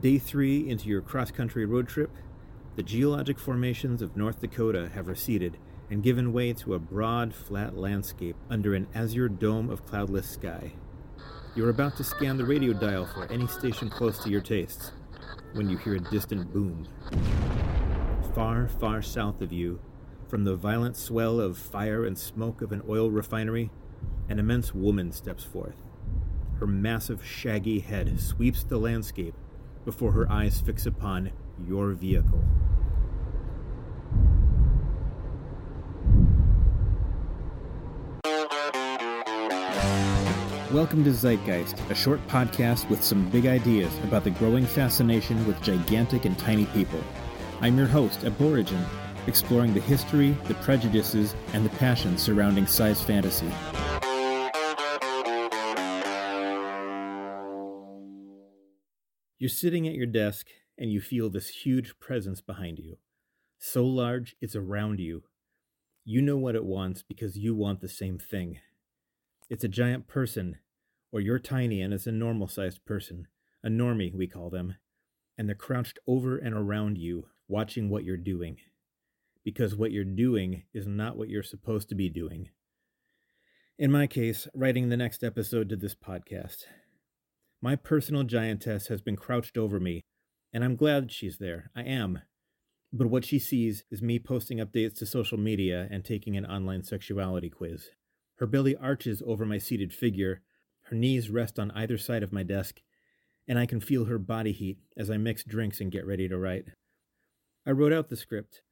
Day three into your cross country road trip, the geologic formations of North Dakota have receded and given way to a broad, flat landscape under an azure dome of cloudless sky. You're about to scan the radio dial for any station close to your tastes when you hear a distant boom. Far, far south of you, from the violent swell of fire and smoke of an oil refinery, an immense woman steps forth. Her massive, shaggy head sweeps the landscape before her eyes fix upon your vehicle. Welcome to Sizegeist, a short podcast with some big ideas about the growing fascination with gigantic and tiny people. I'm your host, Aborigin, exploring the history, the prejudices, and the passions surrounding size fantasy. You're sitting at your desk and you feel this huge presence behind you. So large, it's around you. You know what it wants because you want the same thing. It's a giant person, or you're tiny and it's a normal sized person, a normie, we call them, and they're crouched over and around you, watching what you're doing. Because what you're doing is not what you're supposed to be doing. In my case, writing the next episode to this podcast. My personal giantess has been crouched over me, and I'm glad she's there. I am. But what she sees is me posting updates to social media and taking an online sexuality quiz. Her belly arches over my seated figure, her knees rest on either side of my desk, and I can feel her body heat as I mix drinks and get ready to write. I wrote out the script,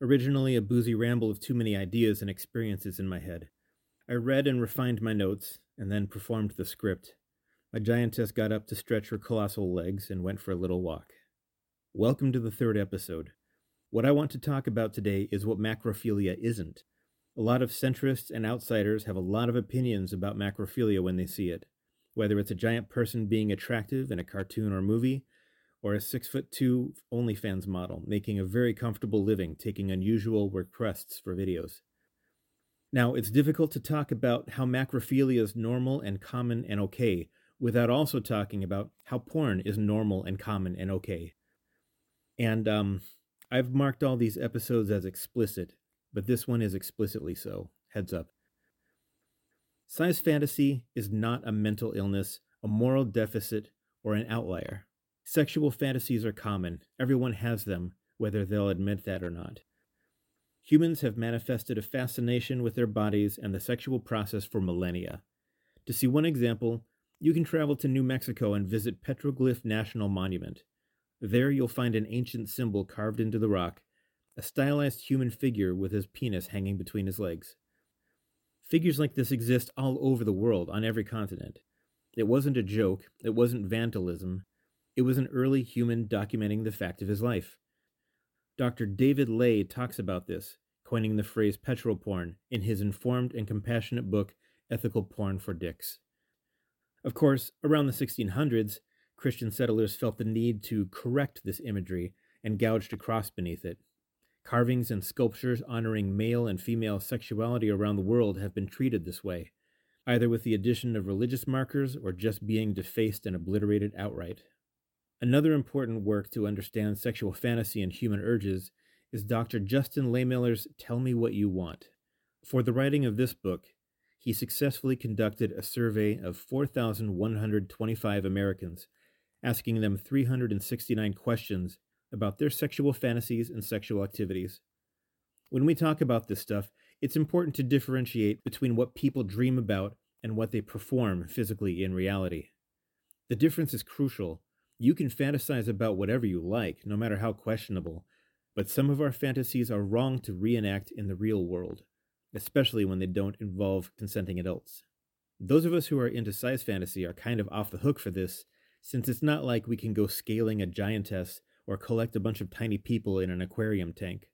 originally a boozy ramble of too many ideas and experiences in my head. I read and refined my notes, and then performed the script. My giantess got up to stretch her colossal legs and went for a little walk. Welcome to the third episode. What I want to talk about today is what macrophilia isn't. A lot of centrists and outsiders have a lot of opinions about macrophilia when they see it, whether it's a giant person being attractive in a cartoon or movie, or a six foot two OnlyFans model making a very comfortable living taking unusual requests for videos. Now, it's difficult to talk about how macrophilia is normal and common and okay without also talking about how porn is normal and common and okay. And um, I've marked all these episodes as explicit, but this one is explicitly so. Heads up. Size fantasy is not a mental illness, a moral deficit, or an outlier. Sexual fantasies are common. Everyone has them, whether they'll admit that or not. Humans have manifested a fascination with their bodies and the sexual process for millennia. To see one example, you can travel to New Mexico and visit Petroglyph National Monument. There you'll find an ancient symbol carved into the rock, a stylized human figure with his penis hanging between his legs. Figures like this exist all over the world, on every continent. It wasn't a joke, it wasn't vandalism, it was an early human documenting the fact of his life. Dr. David Ley talks about this, coining the phrase petroporn in his informed and compassionate book, Ethical Porn for Dicks. Of course, around the 1600s, Christian settlers felt the need to correct this imagery and gouged a cross beneath it. Carvings and sculptures honoring male and female sexuality around the world have been treated this way, either with the addition of religious markers or just being defaced and obliterated outright. Another important work to understand sexual fantasy and human urges is Dr. Justin Lehmiller's Tell Me What You Want. For the writing of this book, he successfully conducted a survey of 4,125 Americans, asking them 369 questions about their sexual fantasies and sexual activities. When we talk about this stuff, it's important to differentiate between what people dream about and what they perform physically in reality. The difference is crucial. You can fantasize about whatever you like, no matter how questionable, but some of our fantasies are wrong to reenact in the real world especially when they don't involve consenting adults. Those of us who are into size fantasy are kind of off the hook for this, since it's not like we can go scaling a giantess or collect a bunch of tiny people in an aquarium tank.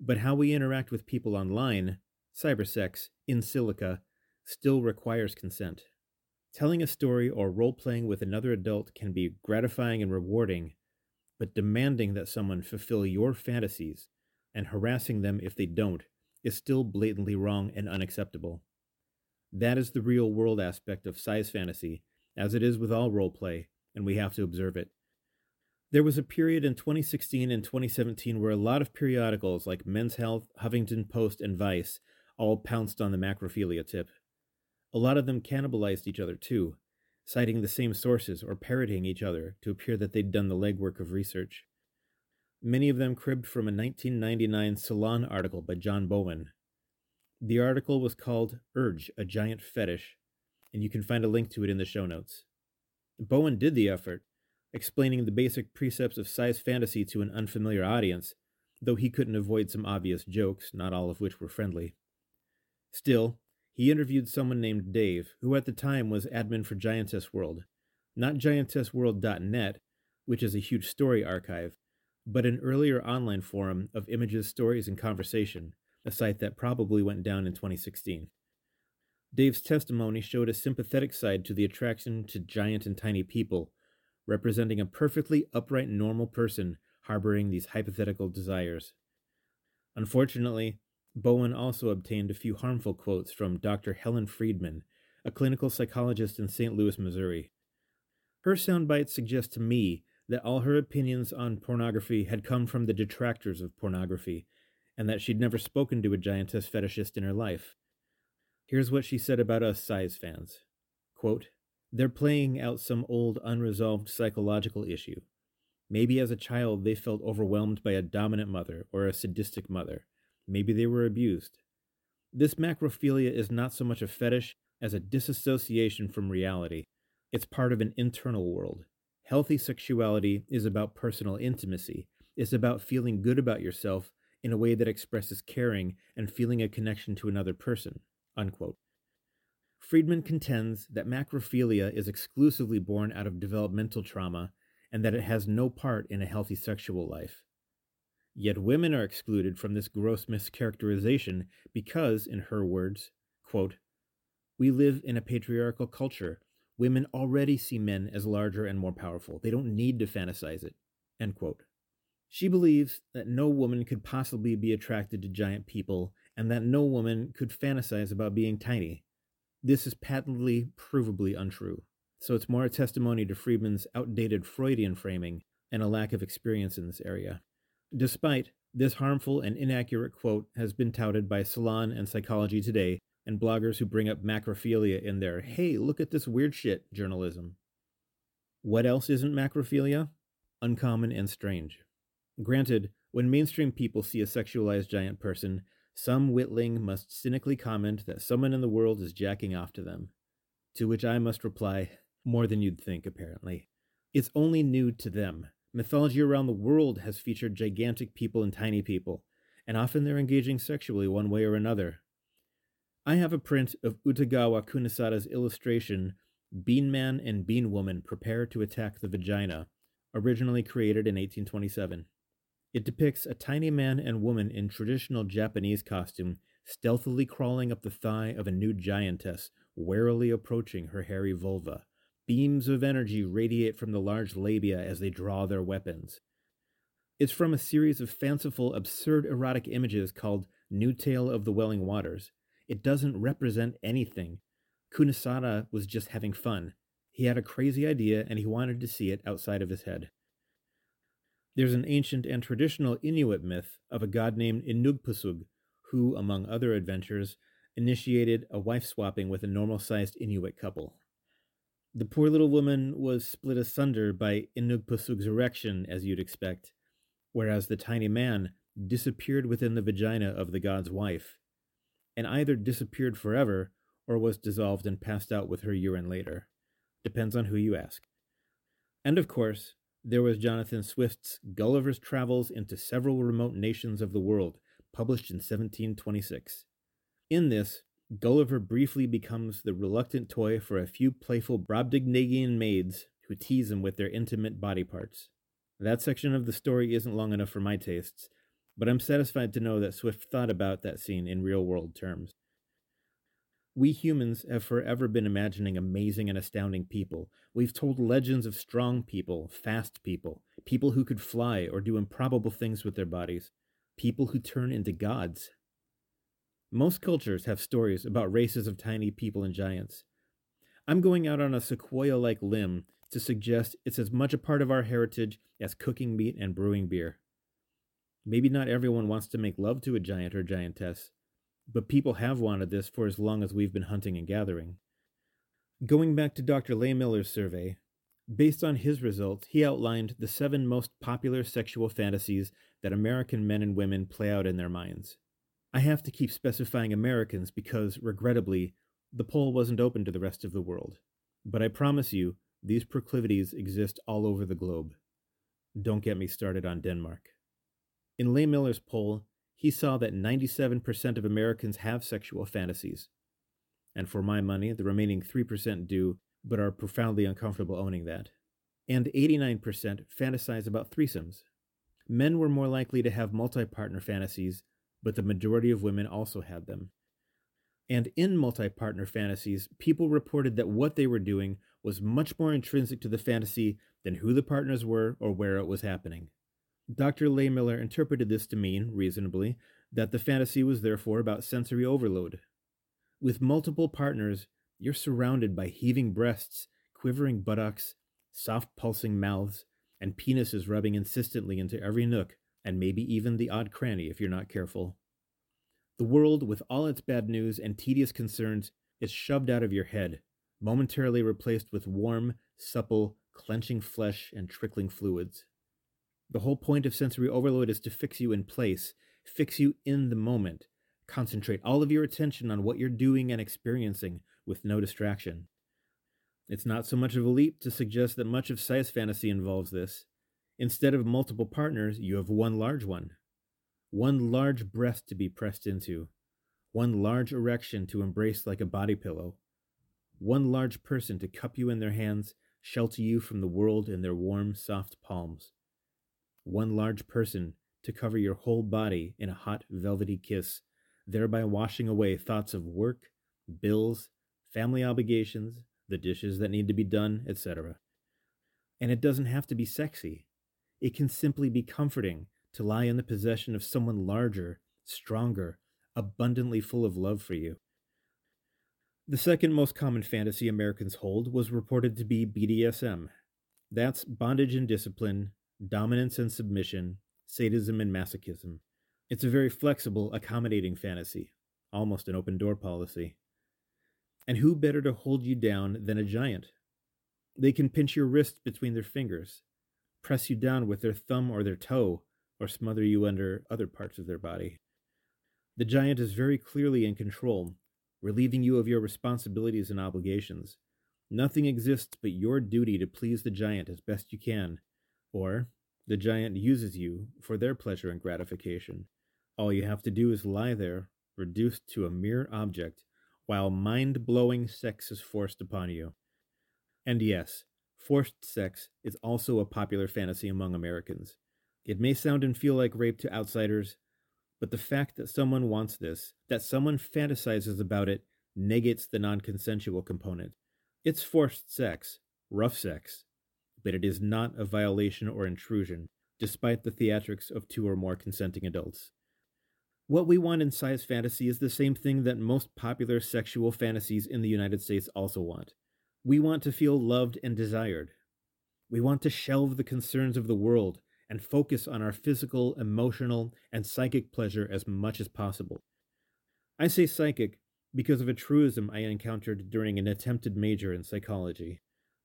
But how we interact with people online, cybersex, in silica, still requires consent. Telling a story or role playing with another adult can be gratifying and rewarding, but demanding that someone fulfill your fantasies and harassing them if they don't is still blatantly wrong and unacceptable. That is the real world aspect of size fantasy, as it is with all role play, and we have to observe it. There was a period in 2016 and 2017 where a lot of periodicals like Men's Health, Huffington Post, and Vice all pounced on the macrophilia tip. A lot of them cannibalized each other too, citing the same sources or parroting each other to appear that they'd done the legwork of research. Many of them cribbed from a 1999 Salon article by John Bowen. The article was called Urge, a Giant Fetish, and you can find a link to it in the show notes. Bowen did the effort, explaining the basic precepts of size fantasy to an unfamiliar audience, though he couldn't avoid some obvious jokes, not all of which were friendly. Still, he interviewed someone named Dave, who at the time was admin for Giantess World, not giantessworld.net, which is a huge story archive, but an earlier online forum of images, stories, and conversation, a site that probably went down in 2016. Dave's testimony showed a sympathetic side to the attraction to giant and tiny people, representing a perfectly upright, normal person harboring these hypothetical desires. Unfortunately, Bowen also obtained a few harmful quotes from Dr. Helen Friedman, a clinical psychologist in St. Louis, Missouri. Her soundbites suggest to me that all her opinions on pornography had come from the detractors of pornography, and that she'd never spoken to a giantess fetishist in her life. Here's what she said about us size fans Quote, They're playing out some old unresolved psychological issue. Maybe as a child they felt overwhelmed by a dominant mother or a sadistic mother. Maybe they were abused. This macrophilia is not so much a fetish as a disassociation from reality. It's part of an internal world. Healthy sexuality is about personal intimacy. It's about feeling good about yourself in a way that expresses caring and feeling a connection to another person. Unquote. Friedman contends that macrophilia is exclusively born out of developmental trauma and that it has no part in a healthy sexual life. Yet women are excluded from this gross mischaracterization because, in her words, quote, we live in a patriarchal culture. Women already see men as larger and more powerful. They don't need to fantasize it. End quote. She believes that no woman could possibly be attracted to giant people and that no woman could fantasize about being tiny. This is patently, provably untrue. So it's more a testimony to Friedman's outdated Freudian framing and a lack of experience in this area. Despite this harmful and inaccurate quote has been touted by Salon and Psychology Today and bloggers who bring up macrophilia in their hey, look at this weird shit journalism. What else isn't macrophilia? Uncommon and strange. Granted, when mainstream people see a sexualized giant person, some witling must cynically comment that someone in the world is jacking off to them. To which I must reply, more than you'd think, apparently. It's only new to them. Mythology around the world has featured gigantic people and tiny people, and often they're engaging sexually one way or another. I have a print of Utagawa Kunisada's illustration, Bean Man and Bean Woman Prepare to Attack the Vagina, originally created in 1827. It depicts a tiny man and woman in traditional Japanese costume stealthily crawling up the thigh of a new giantess, warily approaching her hairy vulva. Beams of energy radiate from the large labia as they draw their weapons. It's from a series of fanciful, absurd erotic images called New Tale of the Welling Waters. It doesn't represent anything. Kunisada was just having fun. He had a crazy idea and he wanted to see it outside of his head. There's an ancient and traditional Inuit myth of a god named Inugpusug, who, among other adventures, initiated a wife swapping with a normal sized Inuit couple. The poor little woman was split asunder by Inugpusug's erection, as you'd expect, whereas the tiny man disappeared within the vagina of the god's wife, and either disappeared forever or was dissolved and passed out with her urine later. Depends on who you ask. And of course, there was Jonathan Swift's Gulliver's Travels into Several Remote Nations of the World, published in 1726. In this, Gulliver briefly becomes the reluctant toy for a few playful Brobdingnagian maids who tease him with their intimate body parts. That section of the story isn't long enough for my tastes, but I'm satisfied to know that Swift thought about that scene in real world terms. We humans have forever been imagining amazing and astounding people. We've told legends of strong people, fast people, people who could fly or do improbable things with their bodies, people who turn into gods. Most cultures have stories about races of tiny people and giants. I'm going out on a sequoia like limb to suggest it's as much a part of our heritage as cooking meat and brewing beer. Maybe not everyone wants to make love to a giant or giantess, but people have wanted this for as long as we've been hunting and gathering. Going back to Dr. Lehmiller's survey, based on his results, he outlined the seven most popular sexual fantasies that American men and women play out in their minds. I have to keep specifying Americans because, regrettably, the poll wasn't open to the rest of the world. But I promise you, these proclivities exist all over the globe. Don't get me started on Denmark. In Lehmiller's poll, he saw that 97% of Americans have sexual fantasies. And for my money, the remaining 3% do, but are profoundly uncomfortable owning that. And 89% fantasize about threesomes. Men were more likely to have multi partner fantasies, but the majority of women also had them. And in multi partner fantasies, people reported that what they were doing was much more intrinsic to the fantasy than who the partners were or where it was happening. Dr. Lehmiller interpreted this to mean, reasonably, that the fantasy was therefore about sensory overload. With multiple partners, you're surrounded by heaving breasts, quivering buttocks, soft pulsing mouths, and penises rubbing insistently into every nook, and maybe even the odd cranny if you're not careful. The world, with all its bad news and tedious concerns, is shoved out of your head, momentarily replaced with warm, supple, clenching flesh and trickling fluids. The whole point of sensory overload is to fix you in place, fix you in the moment, concentrate all of your attention on what you're doing and experiencing with no distraction. It's not so much of a leap to suggest that much of size fantasy involves this. Instead of multiple partners, you have one large one. One large breast to be pressed into. One large erection to embrace like a body pillow one large person to cup you in their hands, shelter you from the world in their warm, soft palms. One large person to cover your whole body in a hot, velvety kiss, thereby washing away thoughts of work, bills, family obligations, the dishes that need to be done, etc. And it doesn't have to be sexy. It can simply be comforting to lie in the possession of someone larger, stronger, abundantly full of love for you. The second most common fantasy Americans hold was reported to be BDSM. That's bondage and discipline, dominance and submission, sadism and masochism. It's a very flexible, accommodating fantasy, almost an open door policy. And who better to hold you down than a giant? They can pinch your wrist between their fingers, press you down with their thumb or their toe, or smother you under other parts of their body. The giant is very clearly in control relieving you of your responsibilities and obligations. Nothing exists but your duty to please the giant as best you can, or the giant uses you for their pleasure and gratification. All you have to do is lie there, reduced to a mere object, while mind blowing sex is forced upon you. And yes, forced sex is also a popular fantasy among Americans. It may sound and feel like rape to outsiders, but the fact that someone wants this, that someone fantasizes about it, negates the non consensual component. It's forced sex, rough sex, but it is not a violation or intrusion, despite the theatrics of two or more consenting adults. What we want in size fantasy is the same thing that most popular sexual fantasies in the United States also want. We want to feel loved and desired. We want to shelve the concerns of the world and focus on our physical, emotional, and psychic pleasure as much as possible. I say psychic because of a truism I encountered during an attempted major in psychology.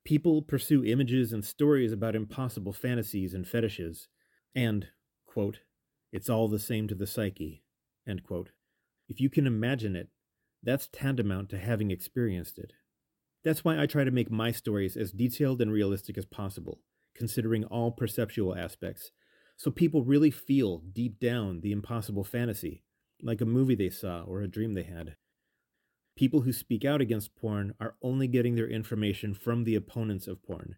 People pursue images and stories about impossible fantasies and fetishes, and, quote, it's all the same to the psyche, end quote. If you can imagine it, that's tantamount to having experienced it. That's why I try to make my stories as detailed and realistic as possible considering all perceptual aspects, so people really feel deep down the impossible fantasy, like a movie they saw or a dream they had. People who speak out against porn are only getting their information from the opponents of porn,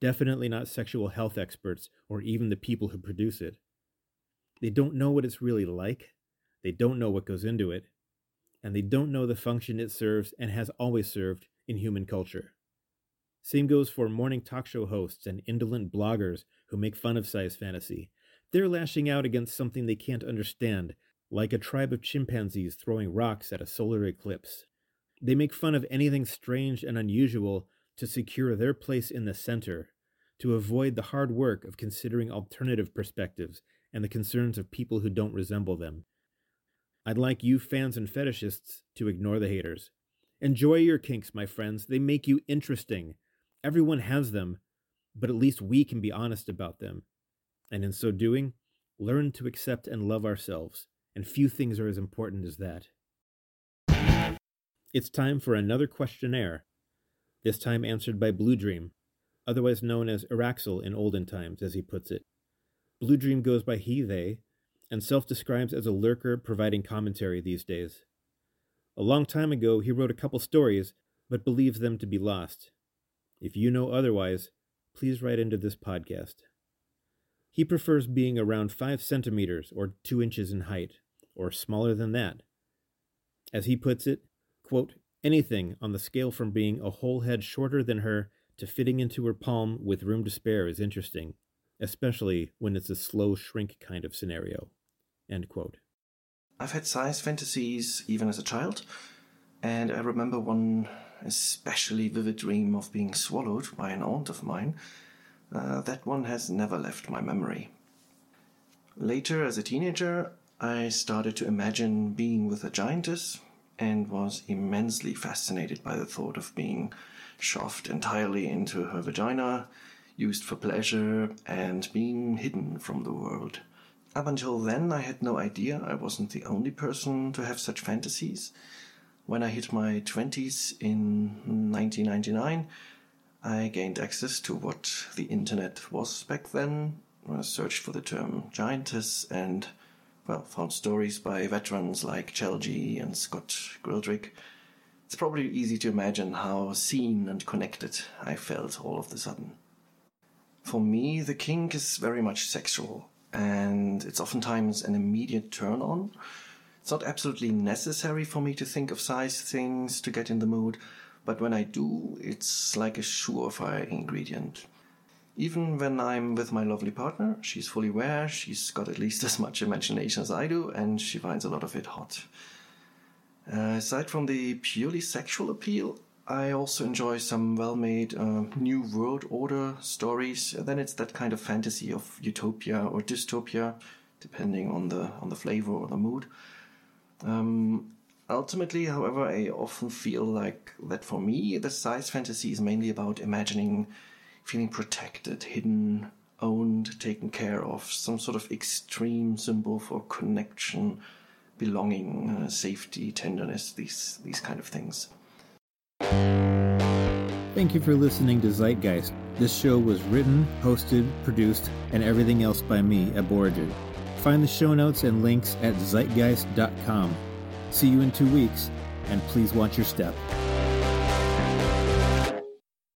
definitely not sexual health experts or even the people who produce it. They don't know what it's really like, they don't know what goes into it, and they don't know the function it serves and has always served in human culture. Same goes for morning talk show hosts and indolent bloggers who make fun of size fantasy. They're lashing out against something they can't understand, like a tribe of chimpanzees throwing rocks at a solar eclipse. They make fun of anything strange and unusual to secure their place in the center, to avoid the hard work of considering alternative perspectives and the concerns of people who don't resemble them. I'd like you fans and fetishists to ignore the haters. Enjoy your kinks, my friends. They make you interesting. Everyone has them, but at least we can be honest about them. And in so doing, learn to accept and love ourselves. And few things are as important as that. It's time for another questionnaire, this time answered by Blue Dream, otherwise known as Araxel in olden times, as he puts it. Blue Dream goes by he, they, and self describes as a lurker providing commentary these days. A long time ago, he wrote a couple stories, but believes them to be lost. If you know otherwise, please write into this podcast. He prefers being around 5 centimeters or 2 inches in height, or smaller than that. As he puts it, quote, anything on the scale from being a whole head shorter than her to fitting into her palm with room to spare is interesting, especially when it's a slow shrink kind of scenario. End quote. I've had size fantasies even as a child, and I remember one especially vivid dream of being swallowed by an aunt of mine. Uh, that one has never left my memory. Later, as a teenager, I started to imagine being with a giantess and was immensely fascinated by the thought of being shoved entirely into her vagina, used for pleasure, and being hidden from the world. Up until then, I had no idea I wasn't the only person to have such fantasies. When I hit my 20s in 1999, I gained access to what the internet was back then. I searched for the term giantess and, well, found stories by veterans like Chelgi and Scott Grildrick. It's probably easy to imagine how seen and connected I felt all of a sudden. For me, the kink is very much sexual and it's oftentimes an immediate turn on. It's not absolutely necessary for me to think of size things to get in the mood, but when I do, it's like a surefire ingredient. Even when I'm with my lovely partner, she's fully aware, she's got at least as much imagination as I do, and she finds a lot of it hot. Uh, aside from the purely sexual appeal, I also enjoy some well-made uh, New World Order stories. Then it's that kind of fantasy of utopia or dystopia, depending on the on the flavor or the mood. Um, ultimately, however, I often feel like that for me, the size fantasy is mainly about imagining feeling protected, hidden, owned, taken care of, some sort of extreme symbol for connection, belonging, uh, safety, tenderness, these these kind of things. Thank you for listening to Sizegeist. This show was written, hosted, produced, and everything else by me, Aborigin. Find the show notes and links at sizegeist.com. See you in two weeks, and please watch your step.